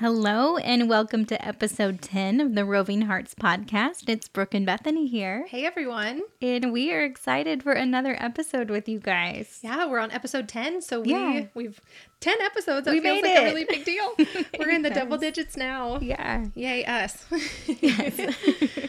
Hello, and welcome to episode 10 of the Roving Hearts podcast. It's Brooke and Bethany here, Hey everyone. and we are excited for another episode with you guys. Yeah, we're on episode 10, so we Yeah. we've 10 episodes. That We feels made like it. a really big deal. we're in the double digits now. Yeah. Yay us.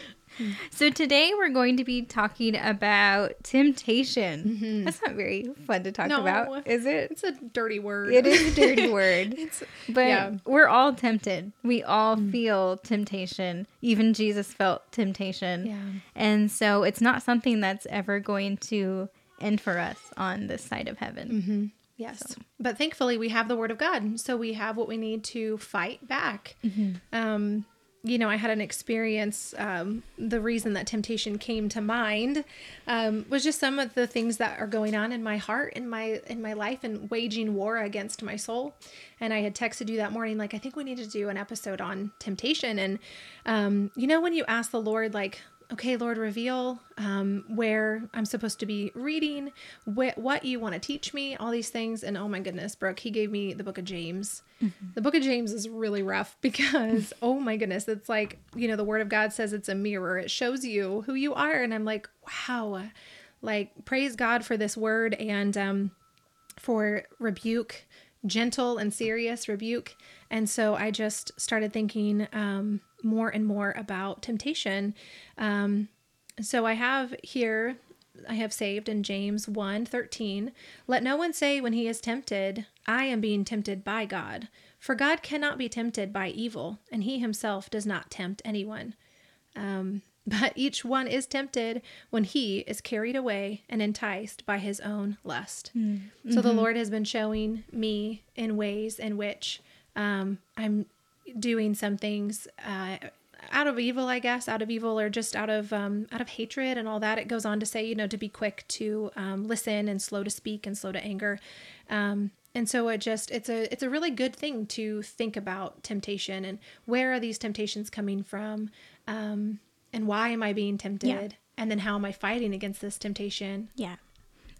So today we're going to be talking about temptation. That's not very fun to talk No. about, is it? it's a dirty word. It is a dirty word. It's But Yeah. we're all tempted. We all feel temptation. Even Jesus felt temptation. Yeah. And so it's not something that's ever going to end for us on this side of heaven. Mm-hmm. Yes. But thankfully we have the word of God, so we have what we need to fight back. Mm-hmm. Um you know, I had an experience. Um, the reason that temptation came to mind um, was just some of the things that are going on in my heart, in my in my life, and waging war against my soul. And I had texted you that morning, like, I think we need to do an episode on temptation. And um, you know, when you ask the Lord, like, okay, Lord, reveal um, where I'm supposed to be reading, wh- what you want to teach me, all these things. And oh my goodness, Brooke, he gave me the book of James. The book of James is really rough because, oh my goodness, it's like, you know, the word of God says it's a mirror, it shows you who you are. And I'm like, wow, like, praise God for this word and um, for rebuke, gentle and serious rebuke. And so I just started thinking um, more and more about temptation. Um, so I have here, I have saved in James 1 13. Let no one say when he is tempted, I am being tempted by God. For God cannot be tempted by evil, and he himself does not tempt anyone. Um, but each one is tempted when he is carried away and enticed by his own lust. So the Lord has been showing me in ways in which um, I'm doing some things uh, out of evil, I guess, out of evil or just out of um, out of hatred and all that. It goes on to say, you know, to be quick to um, listen and slow to speak and slow to anger. Um, and so it just it's a it's a really good thing to think about temptation and where are these temptations coming from, um, and why am I being tempted, and then how am I fighting against this temptation? Yeah.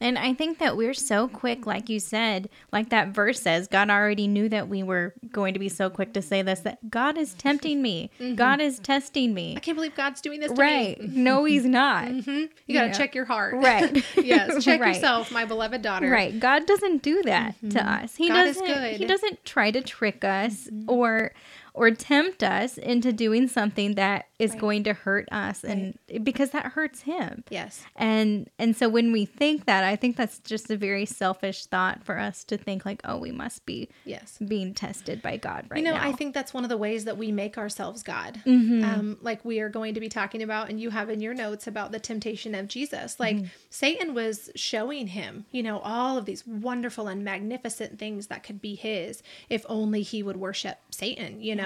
And I think that we're so quick, like you said, like that verse says, God already knew that we were going to be so quick to say this, that God is tempting me. Mm-hmm. God is testing me. I can't believe God's doing this to me. Right. me. No, he's not. Mm-hmm. You got to check your heart. Right. yes. Check Right. yourself, my beloved daughter. Right. God doesn't do that to mm-hmm. us. He God doesn't good. he doesn't try to trick us or or tempt us into doing something that is Right. going to hurt us and because that hurts him. Yes. And and so when we think that, I think that's just a very selfish thought for us to think like, oh, we must be Yes. being tested by God right you know, now. Mm-hmm. I think that's one of the ways that we make ourselves God. Um, like we are going to be talking about, and you have in your notes about the temptation of Jesus. Like Mm-hmm. Satan was showing him, you know, all of these wonderful and magnificent things that could be his if only he would worship Satan. You know,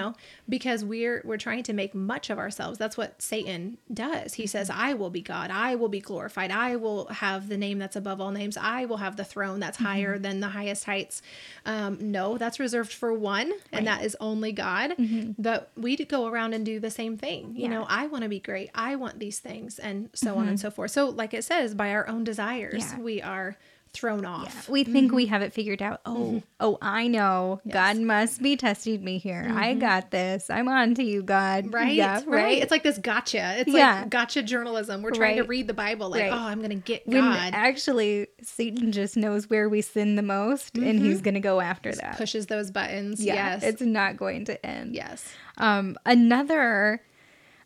because we're we're trying to make much of ourselves. That's what Satan does. He says, Mm-hmm. "I will be God. I will be glorified. I will have the name that's above all names. I will have the throne that's Mm-hmm. higher than the highest heights." Um, no, that's reserved for one, and that is only God. But we go around and do the same thing. You know, I want to be great. I want these things, and so on and so forth. So, like it says, by our own desires, Yeah. we are thrown off. we think we have it figured out. Oh, oh, I know. Yes. God must be testing me here. I got this. I'm on to you, God. Right, Yeah, right. It's like this gotcha. It's Yeah. like gotcha journalism. We're trying to read the Bible, like, Right. oh, I'm gonna get when God. actually Satan just knows where we sin the most and he's going to go after that. pushes those buttons. Yeah, yes. it's not going to end. yes. Um, another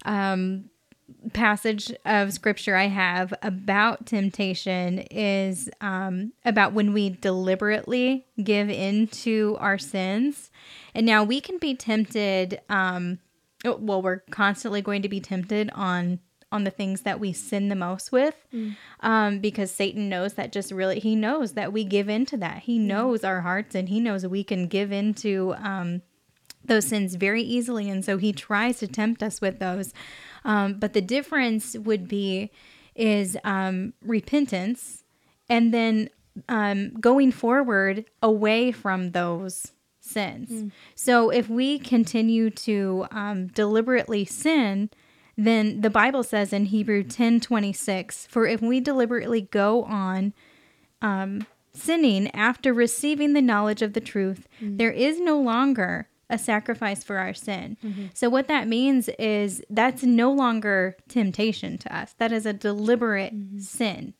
um, passage of scripture I have about temptation is um, about when we deliberately give in to our sins. And now we can be tempted. Um, oh, well, we're constantly going to be tempted on on the things that we sin the most with um, because satan knows that just really he knows that we give into that he knows our hearts and he knows we can give into um, those sins very easily and so he tries to tempt us with those. Um, but the difference would be is um, repentance and then um, going forward away from those sins. So if we continue to um, deliberately sin then the bible says in hebrew 10 26 for if we deliberately go on sinning after receiving the knowledge of the truth, there is no longer a sacrifice for our sin. Mm-hmm. So, what that means is that's no longer temptation to us, that is a deliberate mm-hmm. sin.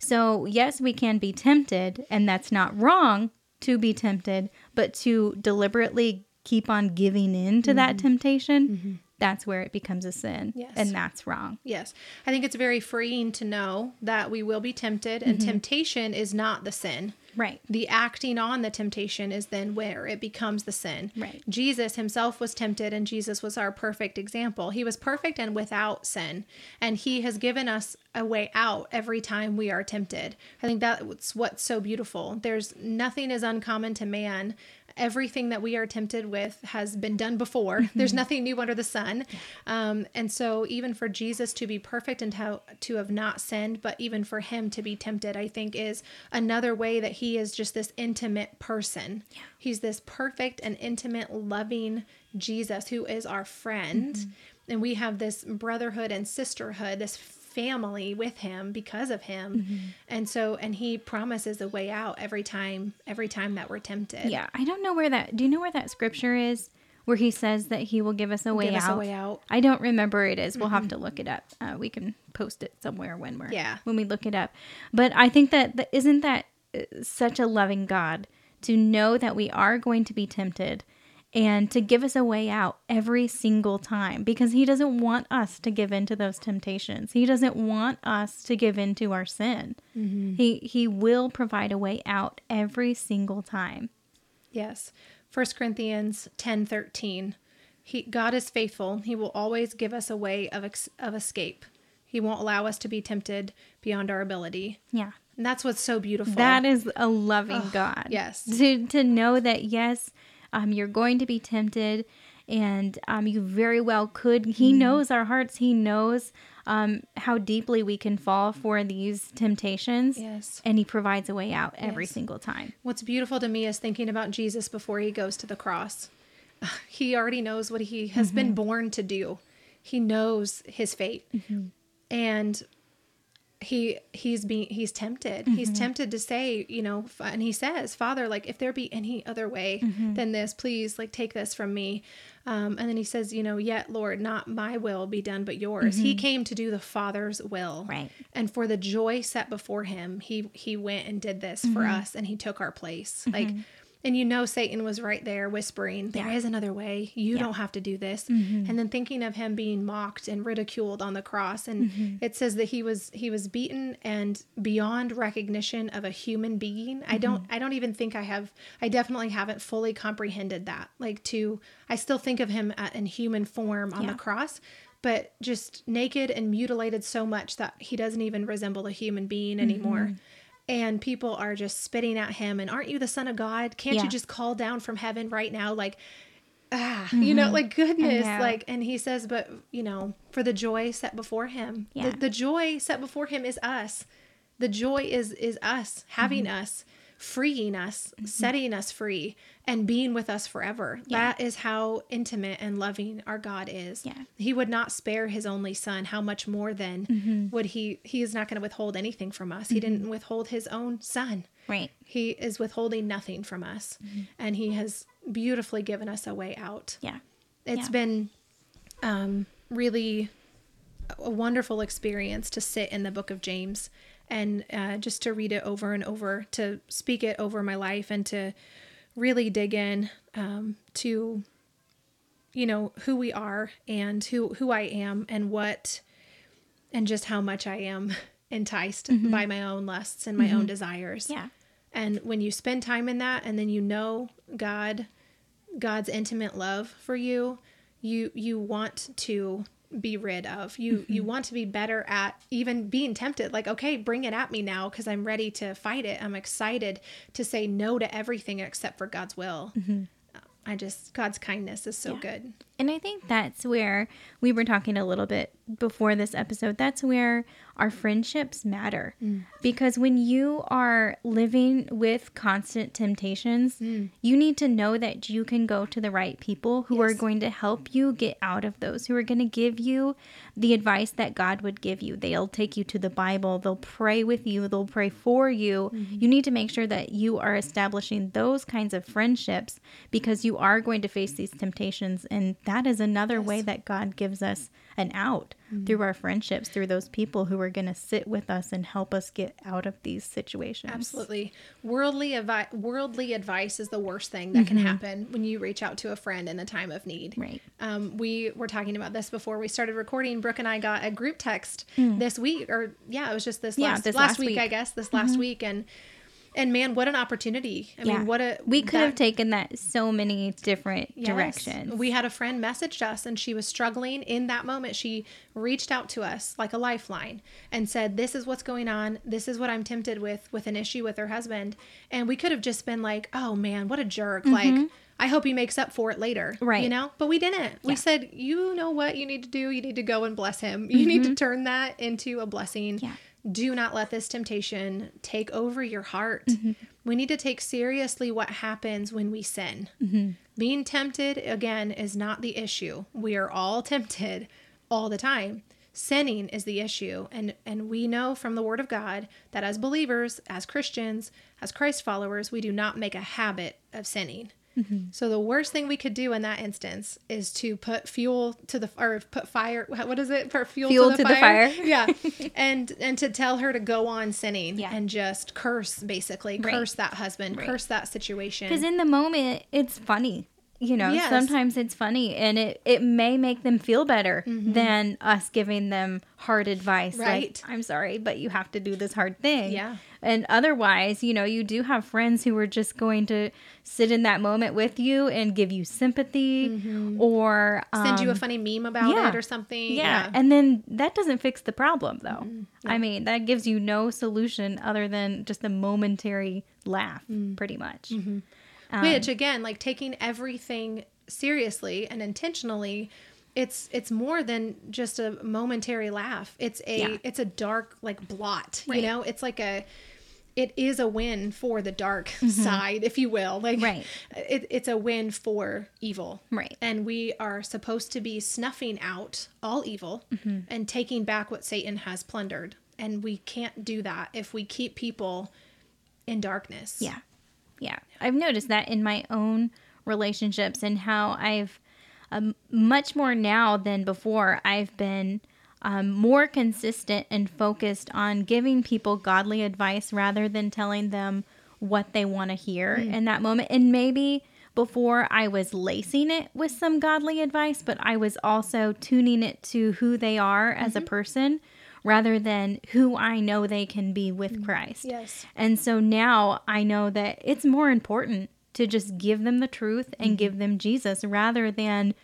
So, yes, we can be tempted, and that's not wrong to be tempted, but to deliberately keep on giving in to that mm-hmm. temptation, that's where it becomes a sin. Yes. And that's wrong. Yes. I think it's very freeing to know that we will be tempted and temptation is not the sin. Right. The acting on the temptation is then where it becomes the sin. Right. Jesus himself was tempted and Jesus was our perfect example. He was perfect and without sin. And he has given us a way out every time we are tempted. I think that's what's so beautiful. There's nothing is uncommon to man. Everything that we are tempted with has been done before. There's nothing new under the sun. Um, and so, even for Jesus to be perfect and to, to have not sinned, but even for him to be tempted, I think is another way that he is just this intimate person. He's this perfect and intimate, loving Jesus who is our friend. And we have this brotherhood and sisterhood, this family with him because of him. And so, and he promises a way out every time, every time that we're tempted. Yeah. I don't know where that, do you know where that scripture is where he says that he will give us a way us out? a way out. I don't remember it is. We'll have to look it up. Uh, we can post it somewhere when we're Yeah. when we look it up. But I think that, that isn't that uh, such a loving God to know that we are going to be tempted and to give us a way out every single time because he doesn't want us to give in to those temptations. He doesn't want us to give in to our sin. Mm-hmm. He he will provide a way out every single time. Yes. 1 Corinthians 10 13. He, God is faithful. He will always give us a way of, ex, of escape. He won't allow us to be tempted beyond our ability. Yeah. And that's what's so beautiful. That is a loving God. yes. To to know that yes, um, you're going to be tempted, and um, you very well could. He Mm-hmm. knows our hearts. He knows um, how deeply we can fall for these temptations. Yes. And he provides a way out every Yes. single time. What's beautiful to me is thinking about Jesus before he goes to the cross. He already knows what he has been born to do. He knows his fate. And he he's being he's tempted. He's mm-hmm. tempted to say, you know, and he says, "Father, like if there be any other way mm-hmm. than this, please like take this from me." Um, and then he says, you know, "Yet, Lord, not my will be done, but yours." He mm-hmm. came to do the Father's will. Right. And for the joy set before him, he he went and did this for us and he took our place. Like and you know Satan was right there whispering, "There is Yeah. another way. You don't have to do this." Mm-hmm. And then thinking of him being mocked and ridiculed on the cross and mm-hmm. it says that he was he was beaten and beyond recognition of a human being. I don't mm-hmm. I don't even think I have I definitely haven't fully comprehended that. Like to I still think of him in human form on Yeah. the cross, but just naked and mutilated so much that he doesn't even resemble a human being anymore. And people are just spitting at him and aren't you the son of God? Can't Yeah. you just call down from heaven right now like ah, you know, like goodness, know. like and he says but you know, for the joy set before him. Yeah. The, the joy set before him is us. The joy is is us having Mm-hmm. us freeing us, mm-hmm. setting us free, and being with us forever. That is how intimate and loving our God is. Yeah. He would not spare his only son. How much more then mm-hmm. would he? He is not going to withhold anything from us. He mm-hmm. didn't withhold his own son. Right. He is withholding nothing from us. And he has beautifully given us a way out. Yeah. It's Yeah. been um, really a wonderful experience to sit in the book of James and uh, just to read it over and over, to speak it over my life, and to really dig in um, to, you know, who we are and who who I am and what, and just how much I am enticed by my own lusts and my own desires. Yeah. And when you spend time in that and then you know God God's intimate love for you, you you want to be rid of. You you mm-hmm. want to be better at even being tempted. Like, okay, bring it at me now because I'm ready to fight it. I'm excited to say no to everything except for God's will. Mm-hmm. I just God's kindness is so good. And I think that's where we were talking a little bit before this episode, that's where our friendships matter. Mm. Because when you are living with constant temptations, mm. you need to know that you can go to the right people who are going to help you get out of those, who are going to give you the advice that God would give you. They'll take you to the Bible, they'll pray with you, they'll pray for you. Mm-hmm. You need to make sure that you are establishing those kinds of friendships because you are going to face these temptations. And that is another way that God gives us an out through our friendships, through those people who are going to sit with us and help us get out of these situations. Absolutely. Worldly advi- worldly advice is the worst thing that can happen when you reach out to a friend in a time of need. Right. Um, we were talking about this before we started recording. Brooke and I got a group text this week, or yeah, it was just this. Yeah, last this last, last week, week. Mm-hmm. I guess, this last week, and and man, what an opportunity! I mean, what a we could that- have taken that so many different Yes. directions. We had a friend messaged us and she was struggling in that moment. She reached out to us like a lifeline and said, This is what's going on. This is what I'm tempted with with an issue with her husband. And we could have just been like, Oh man, what a jerk. Like, I hope he makes up for it later. Mm-hmm. Right. You know? But we didn't. We said, You know what you need to do? You need to go and bless him. You need to turn that into a blessing. Mm-hmm. Yeah. Do not let this temptation take over your heart. Mm-hmm. We need to take seriously what happens when we sin. Mm-hmm. Being tempted, again, is not the issue. We are all tempted all the time. Sinning is the issue. And, and we know from the Word of God that as believers, as Christians, as Christ followers, we do not make a habit of sinning. Mm-hmm. So the worst thing we could do in that instance is to put fuel to the or put fire. What is it? Put fuel, Fuel to the to the fire. fire. yeah, and and to tell her to go on sinning Yeah. and just curse, basically Right. curse that husband, Right. curse that situation. Because in the moment, it's funny. You know, Yes. sometimes it's funny and it, it may make them feel better than us giving them hard advice. Mm-hmm. Right. Like, I'm sorry, but you have to do this hard thing. Yeah. And otherwise, you know, you do have friends who are just going to sit in that moment with you and give you sympathy or Mm-hmm. Send you a um, funny meme about yeah. it or something. yeah. And then that doesn't fix the problem, though. Mm-hmm. I mean, that gives you no solution other than just a momentary laugh, Mm. pretty much. Mm-hmm. Um, which again like taking everything seriously and intentionally it's it's more than just a momentary laugh it's a Yeah. it's a dark like blot Right. you know it's like a it is a win for the dark side if you will like Mm-hmm. Right. it, it's a win for evil Right. and we are supposed to be snuffing out all evil Mm-hmm. and taking back what satan has plundered and we can't do that if we keep people in darkness Yeah. Yeah. I've noticed that in my own relationships and how I've um, much more now than before, I've been um, more consistent and focused on giving people godly advice rather than telling them what they want to hear in that moment. And maybe before I was lacing it with some godly advice, but I was also tuning it to who they are as a person rather than who I know they can be with Christ. yes And so now I know that it's more important to just give them the truth and give them Jesus rather than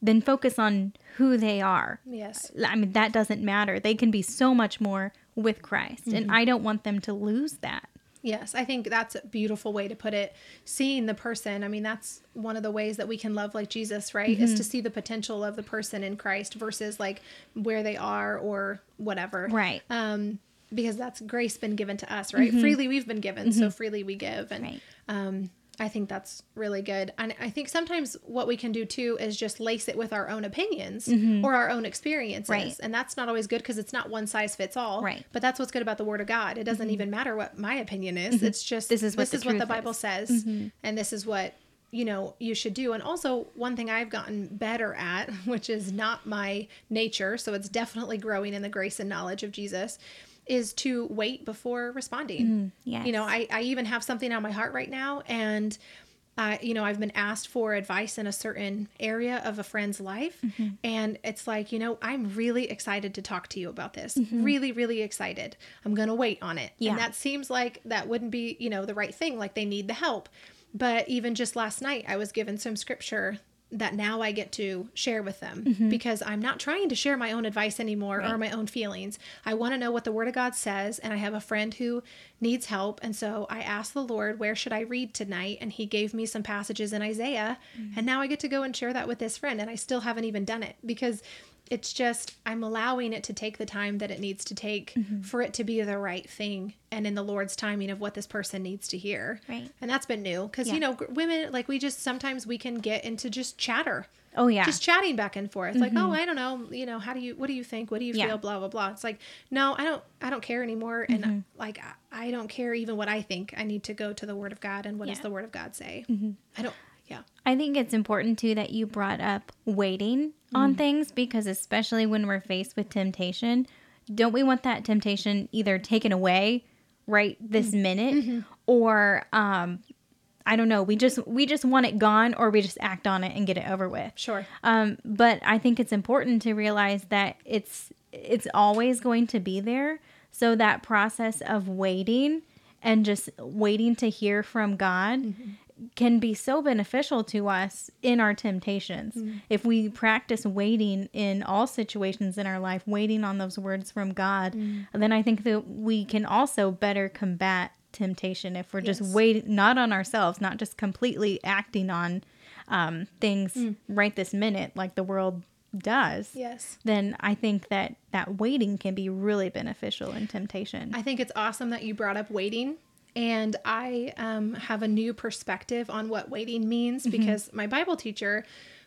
than focus on who they are. yes I mean that doesn't matter. They can be so much more with Christ Mm-hmm. and I don't want them to lose that. Yes, I think that's a beautiful way to put it. Seeing the person, I mean, that's one of the ways that we can love like Jesus, right? Is Mm-hmm. to see the potential of the person in Christ versus like where they are or whatever. Right. Um, because that's grace been given to us, right? Freely we've been given, so freely we give. And Mm-hmm. Right. um, I think that's really good. And I think sometimes what we can do too is just lace it with our own opinions or our own experiences. Mm-hmm. Right. And that's not always good because it's not one size fits all. Right. But that's what's good about the Word of God. It doesn't even matter what my opinion is. It's just Mm-hmm. This is what this the is what the Bible is. Mm-hmm. says, and this is what you know you should do. And also, one thing I've gotten better at, which is not my nature, so it's definitely growing in the grace and knowledge of Jesus, is to wait before responding. yes. You know, I, I even have something on my heart right now, and uh, you know, I've been asked for advice in a certain area of a friend's life. Mm-hmm. And it's like, you know, I'm really excited to talk to you about this. Mm-hmm. Really, really excited. I'm going to wait on it. Yeah. And that seems like that wouldn't be, you know, the right thing. Like they need the help. But even just last night, I was given some scripture that now I get to share with them Mm-hmm. because I'm not trying to share my own advice anymore or my own feelings. I want to know what the Word of God says, and I have a friend who needs help, and so I asked the Lord, "Where should I read tonight?" And He gave me some passages in Isaiah, Mm-hmm. and now I get to go and share that with this friend, and I still haven't even done it because It's just I'm allowing it to take the time that it needs to take Mm-hmm. for it to be the right thing and in the Lord's timing of what this person needs to hear. Right. And that's been new because Yeah. you know women like we just sometimes we can get into just chatter. Oh yeah. Just chatting back and forth, like, oh, I don't know, you know, how do you, what do you think, what do you Yeah. feel, blah blah blah. It's like, no, I don't, I don't care anymore, and Mm-hmm. like, I, I don't care even what I think. I need to go to the Word of God, and what does the Word of God say? Mm-hmm. I don't, yeah, I think it's important too that you brought up waiting on things because especially when we're faced with temptation, don't we want that temptation either taken away right this minute or um I don't know, we just we just want it gone or we just act on it and get it over with. sure, Um, but I think it's important to realize that it's it's always going to be there. So that process of waiting and just waiting to hear from God can be so beneficial to us in our temptations. Mm-hmm. If we practice waiting in all situations in our life, waiting on those words from God, mm-hmm. then I think that we can also better combat temptation if we're just waiting not on ourselves, not just completely acting on um, things mm. right this minute like the world does. yes. Then I think that that waiting can be really beneficial in temptation. I think it's awesome that you brought up waiting. And I um, have a new perspective on what waiting means Mm-hmm. because my Bible teacher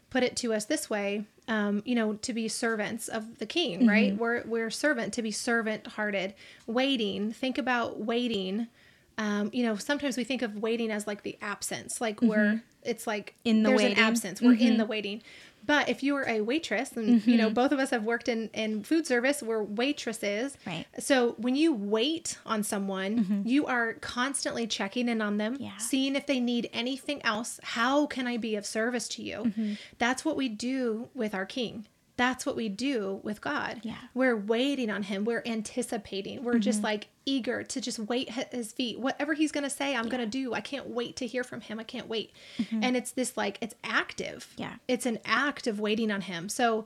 put it to us this way um, you know, to be servants of the king, Mm-hmm. right? We're, we're servant, to be servant hearted. Waiting, think about waiting. Um, you know, sometimes we think of waiting as like the absence, like we're, it's like Mm-hmm. In the there's waiting. Mm-hmm. an absence, we're in the waiting. But if you were a waitress, and you know, both of us have worked in, in food service, we're waitresses. Right. So when you wait on someone, you are constantly checking in on them, Mm-hmm. Yeah. seeing if they need anything else. How can I be of service to you? Mm-hmm. That's what we do with our King. That's what we do with God. Yeah. We're waiting on him. We're anticipating. We're Mm-hmm. just like eager to just wait at his feet. Whatever he's going to say, I'm going to do. I can't wait to hear from him. I can't wait. And it's this like, it's active. Mm-hmm. Yeah. It's an act of waiting on him. So,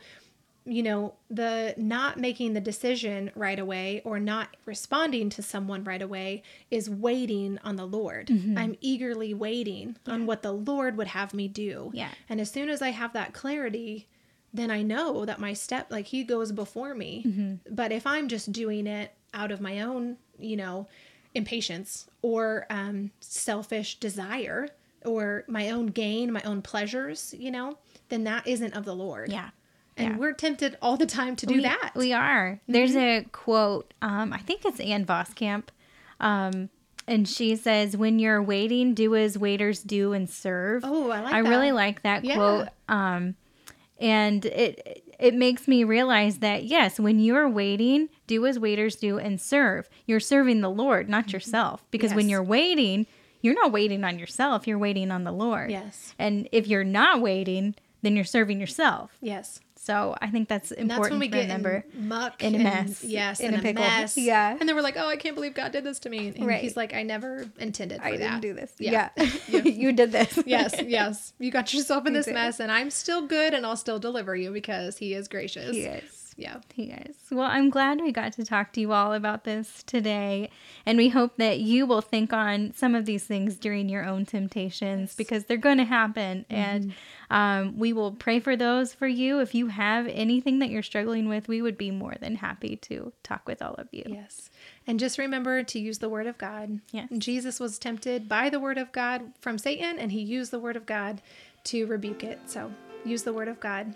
you know, the not making the decision right away or not responding to someone right away is waiting on the Lord. Mm-hmm. I'm eagerly waiting on what the Lord would have me do. Yeah. And as soon as I have that clarity, then I know that my step, like He goes before me. Mm-hmm. But if I'm just doing it out of my own, you know, impatience or um, selfish desire or my own gain, my own pleasures, you know, then that isn't of the Lord. yeah. And Yeah. we're tempted all the time to do we, that. We are. There's a quote, um, I think it's Ann Voskamp. Um, and she says, When you're waiting, do as waiters do and serve. Oh, I like I that. really like that Yeah. quote. Um, and it it makes me realize that yes, when you're waiting, do as waiters do and serve. You're serving the Lord, not yourself. Because when Mm-hmm. You're waiting, you're not waiting on yourself. You're waiting on the Lord. Yes. And if you're not waiting, then you're serving yourself. Yes. So I think that's And important that's when we get remember. in muck In a and- mess. Yes, In in, a pickle. mess. Yeah. And then we're like, oh, I can't believe God did this to me. And Right. he's like, I never intended for I that. didn't do this. Yeah. Yeah. you did this. yes, yes. You got yourself in this mess, and I'm still good, and I'll still deliver you because He is gracious. He is. Yeah. He is. Well, I'm glad we got to talk to you all about this today. And we hope that you will think on some of these things during your own temptations because they're going to happen. And um, we will pray for those for you. If you have anything that you're struggling with, we would be more than happy to talk with all of you. Yes. And just remember to use the word of God. Yes. Jesus was tempted by the word of God from Satan, and he used the word of God to rebuke it. So use the word of God.